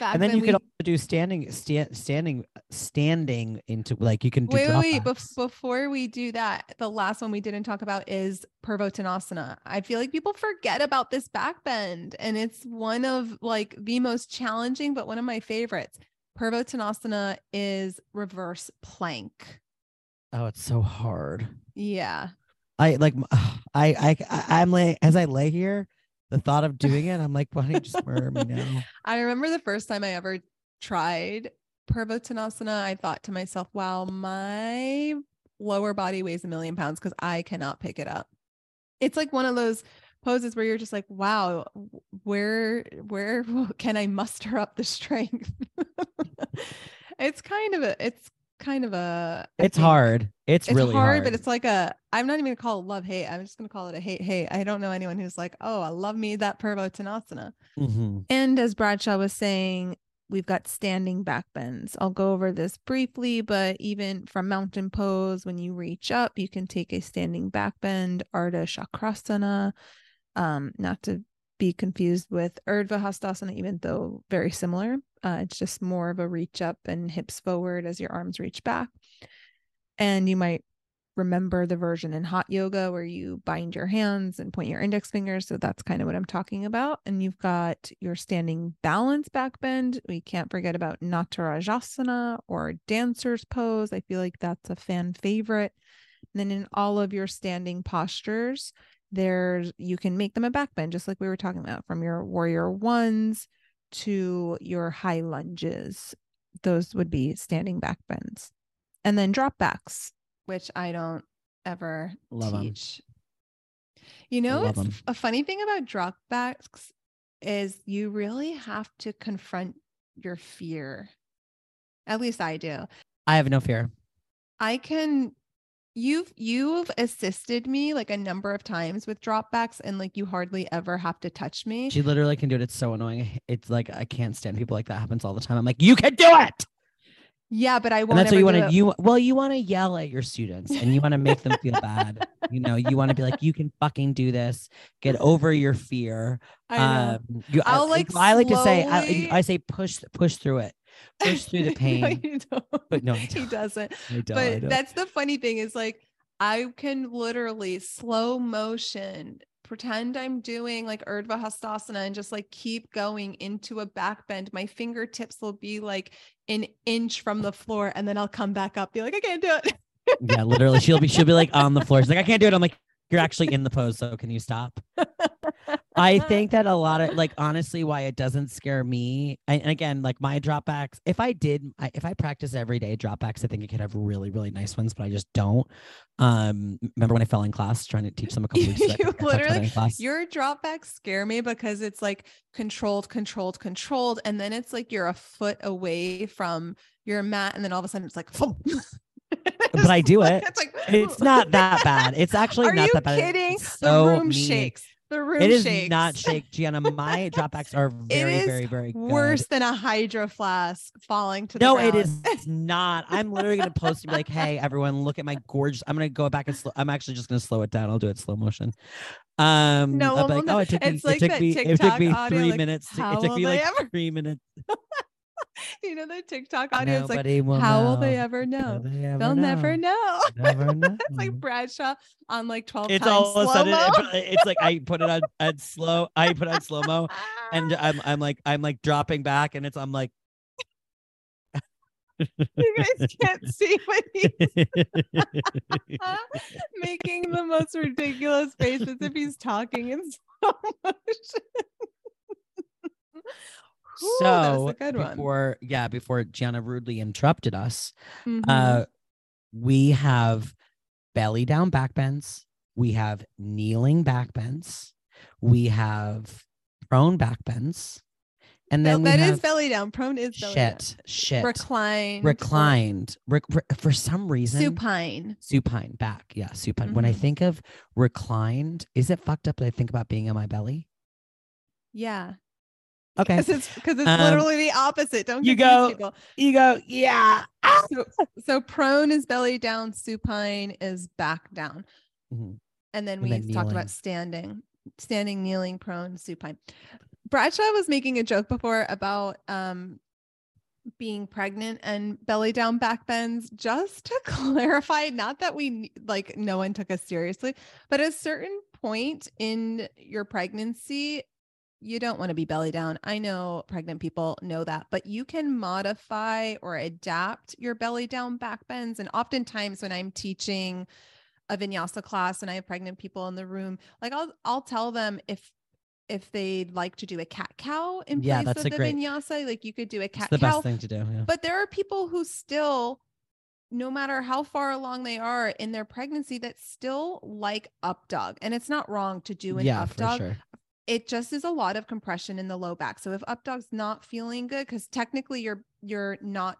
and then you we, could also do standing, sta- standing, standing into like you can do. wait, wait, before we do that, the last one we didn't talk about is Purvottanasana. I feel like people forget about this back bend, and it's one of like the most challenging, but one of my favorites. Purvottanasana is reverse plank. Oh, it's so hard. Yeah. I like. [SIGHS] I I I'm like as I lay here, the thought of doing it, I'm like, why don't you just murder me now? [LAUGHS] I remember the first time I ever tried Purvottanasana, I thought to myself, wow, my lower body weighs a million pounds because I cannot pick it up. It's like one of those poses where you're just like, wow, where where [LAUGHS] can I muster up the strength? [LAUGHS] it's kind of a it's kind of a I It's think- hard. It's, it's really hard, but it's like a I'm not even gonna call it love hate. I'm just gonna call it a hate hate. I don't know anyone who's like, oh, I love me that Purvottanasana. Mhm. And as Bradshaw was saying, we've got standing back bends. I'll go over this briefly, but even from mountain pose, when you reach up, you can take a standing back bend, Ardha Chakrasana, um, not to be confused with Urdhva Hastasana, even though very similar. Uh, it's just more of a reach up and hips forward as your arms reach back. And you might remember the version in hot yoga where you bind your hands and point your index fingers. So that's kind of what I'm talking about. And you've got your standing balance back bend. We can't forget about Natarajasana or dancer's pose. I feel like that's a fan favorite. And then in all of your standing postures, there's you can make them a back bend, just like we were talking about, from your warrior ones to your high lunges. Those would be standing back bends. And then drop backs which I don't ever Love teach. Em. You know, a funny thing about drop backs is you really have to confront your fear. At least I do. I have no fear. I can you've you've assisted me like a number of times with dropbacks and like you hardly ever have to touch me. She literally can do it. It's so annoying. It's like I can't stand people like that happens all the time. I'm like, you can do it. Yeah, but I want. that's what you want to. You well, you want to yell at your students and you want to make them feel [LAUGHS] bad. You know, you want to be like, you can fucking do this. Get [LAUGHS] over your fear. I know. Um, you, I'll I, like. I like to say. I, I, say push push through it. [LAUGHS] Push through the [LAUGHS] pain. no, but no, he doesn't. [LAUGHS] I don't, but that's the funny thing is like I can literally slow motion pretend I'm doing like Urdhva Hastasana and just like keep going into a back bend. My fingertips will be like an inch from the floor and then I'll come back up, be like, I can't do it. yeah, literally. She'll be she'll be like on the floor. She's like, I can't do it. I'm like, you're actually in the pose, so can you stop? I [LAUGHS] think that a lot of like honestly why it doesn't scare me. And again, like my dropbacks, if I did, I, if I practice every day dropbacks, I think I could have really, really nice ones, but I just don't. Um, remember when I fell in class trying to teach them a [LAUGHS] couple weeks you literally, your dropbacks scare me because it's like controlled, controlled, controlled, and then it's like you're a foot away from your mat, and then all of a sudden it's like. [LAUGHS] but I do it. It's like it's not that bad. It's actually Are not that bad. Are you Kidding? So the room mean. shakes. The room it is shakes. not shake, Gianna. My [LAUGHS] dropbacks are very, very, very good. worse than a hydro flask falling to the no, ground. it is not. I'm literally gonna post and be like, "Hey, everyone, look at my gorgeous." I'm gonna go back and slow. I'm actually just gonna slow it down. I'll do it slow motion. Um, no, like, oh, it took me. Like it took me. it took me audio, three like, minutes. To, it took me like ever? three minutes. [LAUGHS] [LAUGHS] you know the TikTok audience Nobody like how know. will they ever know? They ever They'll know. never know. Never know. [LAUGHS] it's like Bradshaw on like 12 it's all of a sudden it, it's like I put it on [LAUGHS] at slow I put on slow mo and I'm I'm like I'm like dropping back and it's I'm like you guys can't see what he's making the most ridiculous faces if he's talking in slow motion so before, one. yeah, before Gianna rudely interrupted us, mm-hmm. uh, we have belly down back bends, we have kneeling back bends, we have prone back bends, and then no, that is belly down. Prone is belly shit, down. shit, reclined, reclined. Re- re- for some reason, supine, supine back. Yeah, supine. Mm-hmm. When I mm-hmm. think of reclined, is it fucked up that I think about being in my belly? Yeah, Okay. Because it's because it's um, literally the opposite. Don't you go? People. You go. Yeah. So, so prone is belly down. Supine is back down. Mm-hmm. And then we and then talked about standing, standing, kneeling, prone, supine. Bradshaw was making a joke before about um being pregnant and belly down back bends just to [LAUGHS] clarify not that we like no one took us seriously but at a certain point in your pregnancy you don't want to be belly down. I know pregnant people know that, but you can modify or adapt your belly down back bends. And oftentimes when I'm teaching a vinyasa class and I have pregnant people in the room, like I'll I'll tell them if if they'd like to do a cat cow in yeah, place of the great, vinyasa, like you could do a cat the cow. best thing to do. Yeah. But there are people who still no matter how far along they are in their pregnancy that still like up dog and it's not wrong to do an yeah, up dog sure it just is a lot of compression in the low back. So if up dog's not feeling good, because technically you're you're not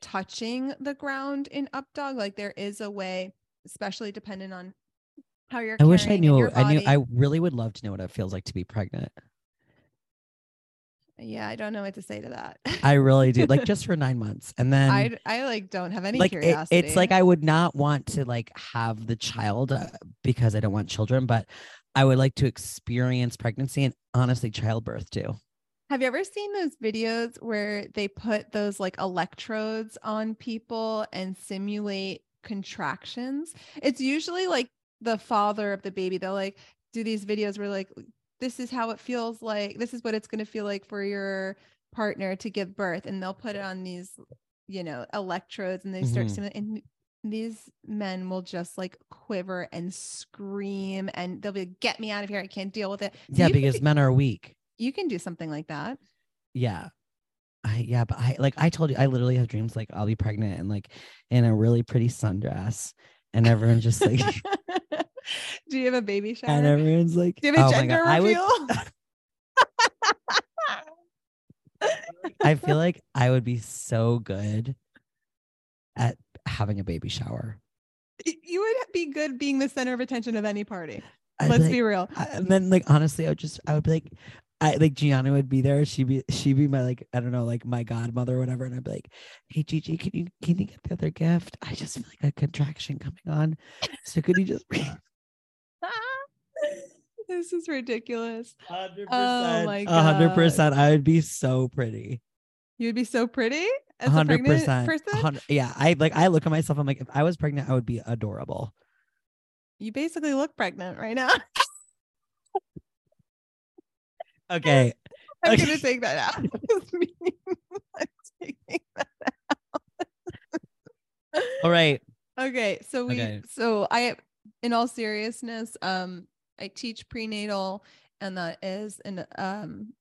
touching the ground in up dog, like there is a way, especially depending on how you're. I wish I knew. I knew. I really would love to know what it feels like to be pregnant. Yeah, I don't know what to say to that. I really do. Like just [LAUGHS] for nine months, and then I I like don't have any like curiosity. It, it's like I would not want to like have the child uh, because I don't want children, but I would like to experience pregnancy and honestly childbirth too. Have you ever seen those videos where they put those like electrodes on people and simulate contractions. It's usually like the father of the baby. They'll like do these videos where like this is how it feels like this is what it's going to feel like for your partner to give birth and they'll put it on these you know electrodes and they start Mhm. stimulating and these men will just like quiver and scream and they'll be like, get me out of here. I can't deal with it. So Yeah, because men are weak. you can do something like that. Yeah. I yeah, but I like I told you I literally have dreams like I'll be pregnant and like in a really pretty sundress and everyone's just like [LAUGHS] do you have a baby [LAUGHS] shower? and everyone's like do you have a "Oh my gender God," I would reveal? [LAUGHS] I feel like I would be so good at having a baby shower. you would be good being the center of attention of any party I'd let's like- be real I, and then like honestly, I would just I would be like, I like Gianna would be there. She'd be she'd be my like I don't know like my godmother or whatever, and I'd be like, Hey Gigi, can you can you get the other gift? I just feel like a contraction coming on. So could you just [LAUGHS] this is ridiculous hundred Oh my a hundred percent. I would be so pretty. You'd be so pretty as a hundred pregnant person Yeah, I like I look at myself. I'm like, if I was pregnant, I would be adorable. you basically look pregnant right now [LAUGHS] Okay, [LAUGHS] i'm Okay. gonna take that out [LAUGHS] I'm taking that out. all right. okay so we Okay. so i in all seriousness um i teach prenatal and that is an um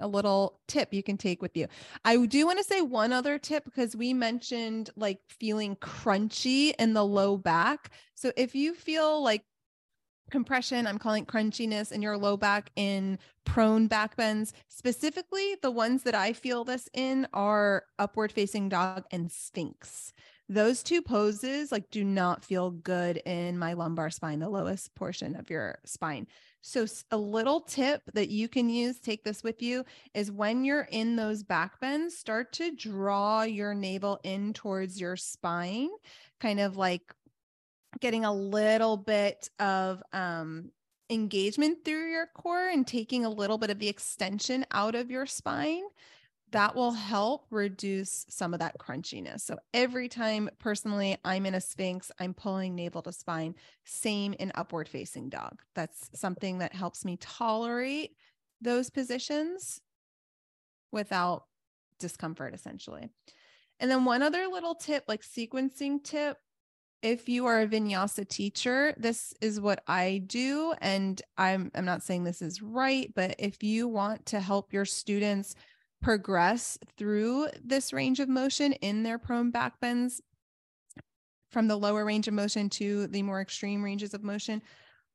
a little tip you can take with you. I do want to say one other tip because we mentioned like feeling crunchy in the low back. So if you feel like compression, I'm calling crunchiness in your low back in prone back bends, specifically the ones that I feel this in are upward facing dog and sphinx. Those two poses like do not feel good in my lumbar spine, the lowest portion of your spine. So a little tip that you can use, take this with you, is when you're in those back bends, start to draw your navel in towards your spine, kind of like getting a little bit of um engagement through your core and taking a little bit of the extension out of your spine that will help reduce some of that crunchiness. So every time personally I'm in a sphinx, I'm pulling navel to spine, same in upward facing dog. That's something that helps me tolerate those positions without discomfort essentially. And then one other little tip, like sequencing tip, if you are a vinyasa teacher, this is what I do and I'm I'm not saying this is right, but if you want to help your students progress through this range of motion in their prone back bends from the lower range of motion to the more extreme ranges of motion,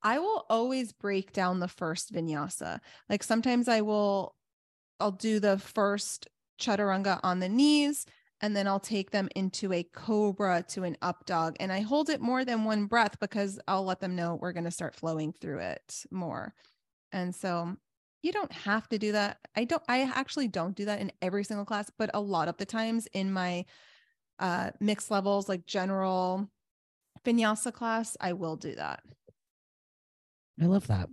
I will always break down the first vinyasa. Like sometimes I will, I'll do the first chaturanga on the knees, and then I'll take them into a cobra to an up dog. And I hold it more than one breath because I'll let them know we're going to start flowing through it more. And so you don't have to do that. I don't, I actually don't do that in every single class, but a lot of the times in my uh, mixed levels, like general vinyasa class, I will do that. I love that.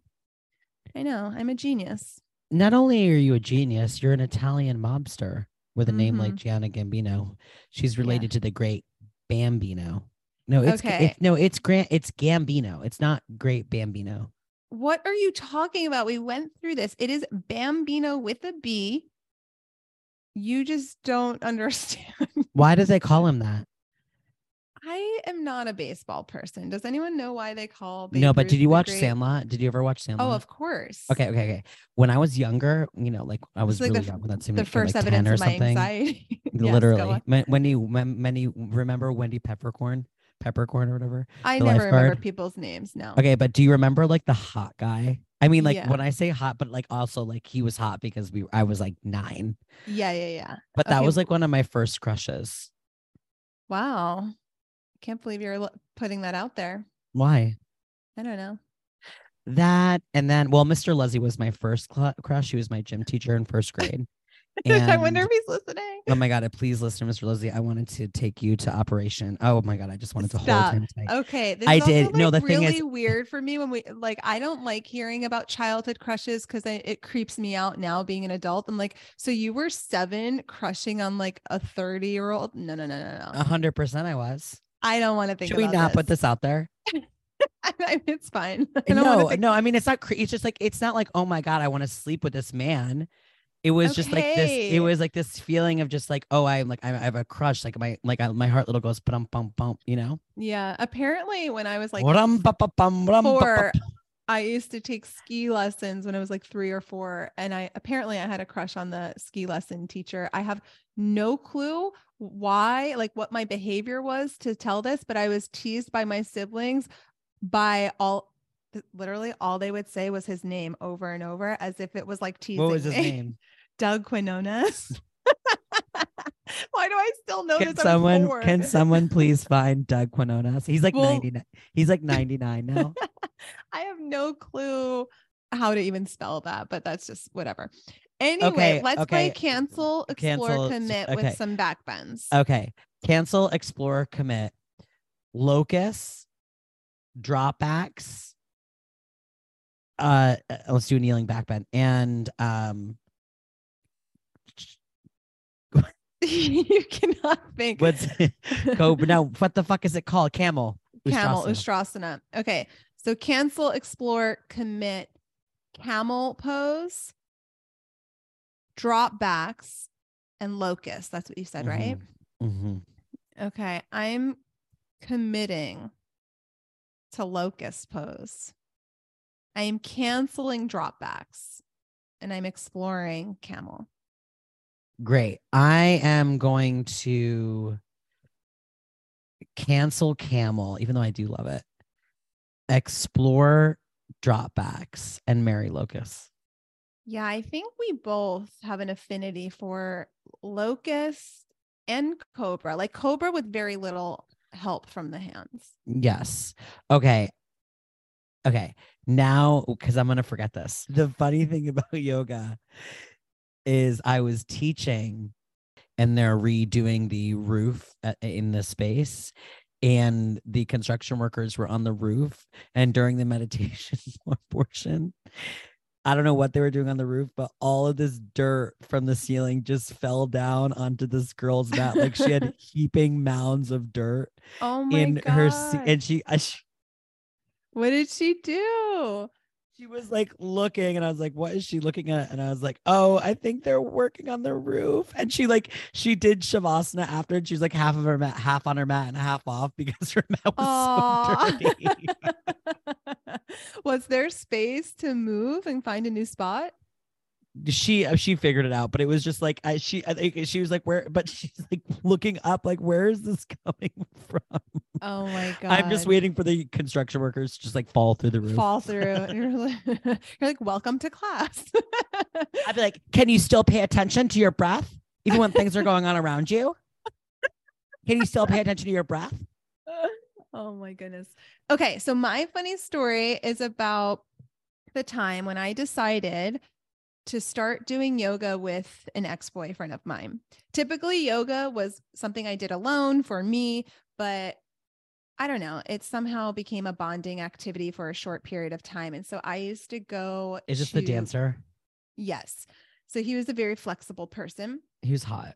I know I'm a genius. Not only are you a genius, you're an Italian mobster with a name like Gianna Gambino. She's related to the great Bambino. No, it's, Okay. it's no, it's Grant. It's Gambino. It's not Great Bambino. What are you talking about? We went through this. It is Bambino with a B. You just don't [LAUGHS] understand. Why do they call him that? I am not a baseball person. Does anyone know why they call? no, but Ruth did you watch great- Sandlot? Did you ever watch oh, Sandlot? Oh, of course. Okay, okay, okay. When I was younger, you know, like I was like really f- young when that seemed The first evidence or of my something. anxiety. [LAUGHS] Yes, Literally. Men- Wendy, Wen- Wendy, remember Wendy Peppercorn, Peppercorn or whatever. I never remember people's names. No. Okay, but do you remember like the hot guy? I mean, like Yeah. when I say hot, but like also like he was hot because we I was like nine. Yeah, yeah, yeah. But that was like one of my first crushes. Wow. Can't believe you're putting that out there. Why? I don't know. That and then well, Mr. Leslie was my first cl- crush. He was my gym teacher in first grade. [LAUGHS] I wonder if he's listening. Oh my god! Uh, please listen, Mr. Leslie. I wanted to take you to Operation. Oh my god! I just wanted to Stop. hold him tight. Okay, this I is did. No, like, the thing is- really weird for me when we like. I don't like hearing about childhood crushes because it creeps me out now being an adult. I'm like, so you were seven crushing on like a thirty year old? No, no, no, no, no. A hundred percent, I was. I don't want to think. Should we not this. put this out there? [LAUGHS] I mean, it's fine. [LAUGHS] I No, no. I mean, it's not. Cre- it's just like it's not like oh my god, I want to sleep with this man. It was just like this. It was like this feeling of just like oh, I'm like I have a crush. Like my like I, my heart little goes bum bum bum. You know. Yeah. Apparently, when I was like Rum, ba, ba, bum, rum, ba, ba, four. I used to take ski lessons when I was like three or four, and I apparently I had a crush on the ski lesson teacher. I have no clue why, like what my behavior was to tell this, but I was teased by my siblings by all. Literally, all they would say was his name over and over, as if it was like teasing. What was his me. name? [LAUGHS] Doug Quinones. [LAUGHS] Why do I still know Can this? Someone can [LAUGHS] someone please find Doug Quinones? He's like Well- 99. He's like 99 now. I have no clue how to even spell that, but that's just whatever. Anyway, Okay, let's play cancel, explore, Cancel, commit okay. with some backbends. Okay. Cancel, explore, commit. Locust, dropbacks. Uh uh, let's do a kneeling backbend. And um [LAUGHS] you cannot think. what's [LAUGHS] [LAUGHS] go no, what the fuck is it called? Camel. camel Ustrasana. Okay, so cancel, explore, commit, camel pose, drop backs, and locust. That's what you said, right? Mhm. Okay, I'm committing to locust pose. I am canceling dropbacks and I'm exploring camel. Great. I am going to cancel camel, even though I do love it. Explore dropbacks and marry locust. Yeah, I think we both have an affinity for locust and cobra, like cobra with very little help from the hands. Yes. Okay. Okay. Now, oh, because I'm going to forget this. The funny thing [LAUGHS] about yoga is I was teaching and they're redoing the roof uh, in the space. And the construction workers were on the roof. And during the [LAUGHS] meditation [LAUGHS] portion, I don't know what they were doing on the roof, but all of this dirt from the ceiling just fell down onto this girl's mat. Like she had heaping mounds of dirt Oh my in god. her seat. And she, she, what did she do? she was like looking and I was like, what is she looking at? And I was like, oh, I think they're working on the roof. And she like, she did Shavasana after and she was like half of her mat, half on her mat and half off because her mat was Aw. so dirty. [LAUGHS] Was there space to move and find a new spot? She, uh, she figured it out, but it was just like, I, she, I think she was like, where, but [LAUGHS] she's like looking up, like, where is this [LAUGHS] coming from? Oh my god. I'm just waiting for the construction workers to just like fall through the roof. Fall through. you're like, [LAUGHS] you're like, welcome to class. I'd be like, can you still pay attention to your breath even when things are going on around you? Can you still pay attention to your breath? oh my goodness. Okay, so my funny story is about the time when I decided to start doing yoga with an ex-boyfriend of mine. Typically yoga was something I did alone for me, but I don't know, it somehow became a bonding activity for a short period of time. And so I used to go Is this the dancer? Yes. So he was a very flexible person. He was hot.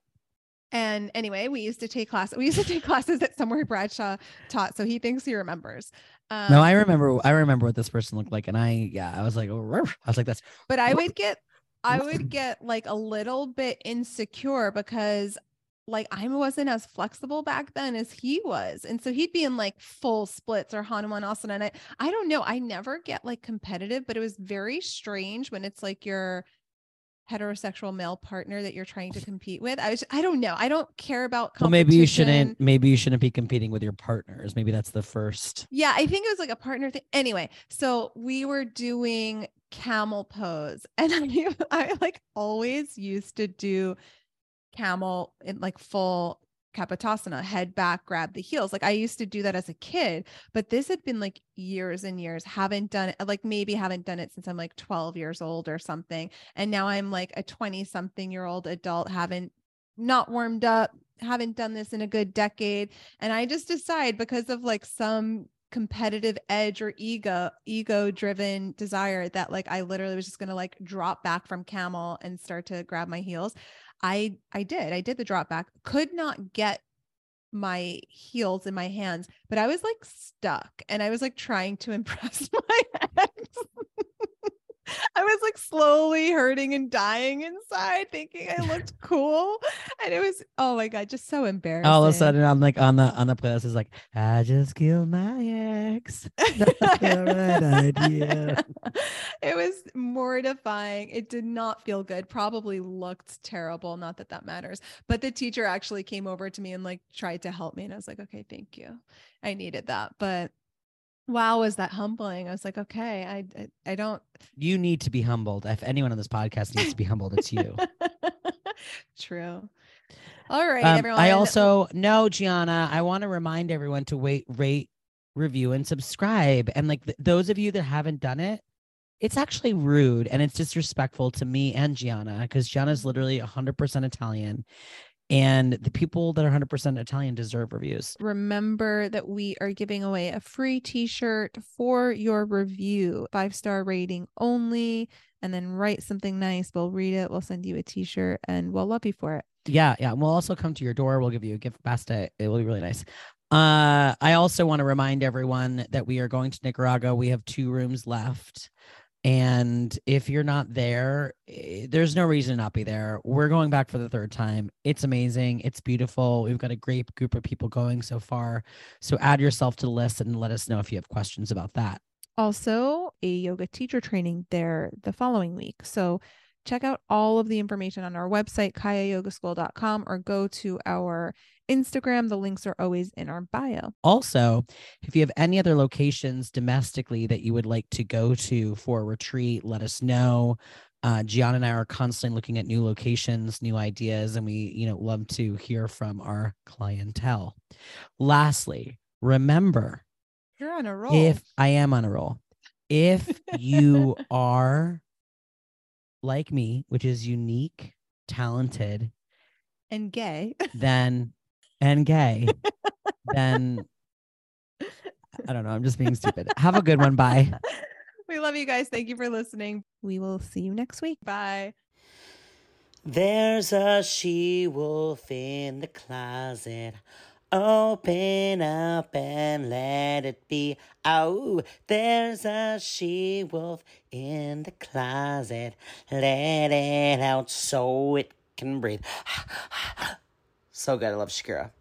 And anyway, we used to take class. We used to take [LAUGHS] classes at somewhere Bradshaw taught, so he thinks he remembers. Um, No, I remember. I remember what this person looked like, and I, yeah, I was like, oh. I was like, that's but I would get, I would get like a little bit insecure because like I wasn't as flexible back then as he was, and so he'd be in like full splits or Hanumanasana. And I, I don't know. I never get like competitive, but it was very strange when it's like your heterosexual male partner that you're trying to compete with. I was, I don't know. I don't care about. well, maybe you shouldn't. Maybe you shouldn't be competing with your partners. Maybe that's the first. Yeah, I think it was like a partner thing. Anyway, so we were doing camel pose, [LAUGHS] and I, I like always used to do camel in like full kapotasana, head back, grab the heels. Like I used to do that as a kid, but this had been like years and years. Haven't done it, like maybe haven't done it since I'm like 12 years old or something. And now I'm like a 20 something year old adult, haven't not warmed up, haven't done this in a good decade. And I just decide because of like some competitive edge or ego ego driven desire that like I literally was just going to like drop back from camel and start to grab my heels. I I did. I did the drop back. Could not get my heels in my hands, but I was like stuck and I was like trying to [LAUGHS] impress my ex. [LAUGHS] I was like slowly hurting and dying inside, thinking I looked [LAUGHS] cool. And it was, oh my God, just so embarrassing. All of a sudden, I'm like on the on the playlist is like, I just killed my ex. [LAUGHS] Not the right idea. it was mortifying. It did not feel good. Probably looked terrible. Not that that matters. But the teacher actually came over to me and like tried to help me. And I was like, okay, thank you. I needed that. But wow was that humbling? I was like okay I, I i, don't you need to be humbled. If anyone on this podcast needs to be humbled it's you. [LAUGHS] True. All right um, everyone. i also know gianna i want to remind everyone to wait rate review and subscribe. And like th- those of you that haven't done it it's actually rude and it's disrespectful to me and gianna because gianna's literally 100% italian and the people that are 100% Italian deserve reviews. Remember that we are giving away a free t shirt for your review, five star rating only. And then write something nice. We'll read it. We'll send you a t shirt and we'll love you for it. Yeah. Yeah. we'll also come to your door. We'll give you a gift basket. It will be really nice. Uh, I also want to remind everyone that we are going to Nicaragua. We have two rooms left. And if you're not there, eh, there's no reason to not be there. We're going back for the third time. It's amazing. It's beautiful. We've got a great group of people going so far. So add yourself to the list and let us know if you have questions about that. Also, a yoga teacher training there the following week. So check out all of the information on our website, kayayogaschool.com, or go to our Instagram. The links are always in our bio. Also, if you have any other locations domestically that you would like to go to for a retreat, let us know. Uh, Gian and I are constantly looking at new locations, new ideas, and we, you know, love to hear from our clientele. Lastly, remember, you're on a roll. If I am on a roll, if you [LAUGHS] are like me, which is unique, talented, and gay, [LAUGHS] then and gay, [LAUGHS] then I don't know. I'm just being stupid. Have a good one. Bye. [LAUGHS] We love you guys. Thank you for listening. We will see you next week. Bye. There's a she wolf in the closet. Open up and let it be. Oh, there's a she wolf in the closet. Let it out so it can breathe. [SIGHS] so good. I love Shakira.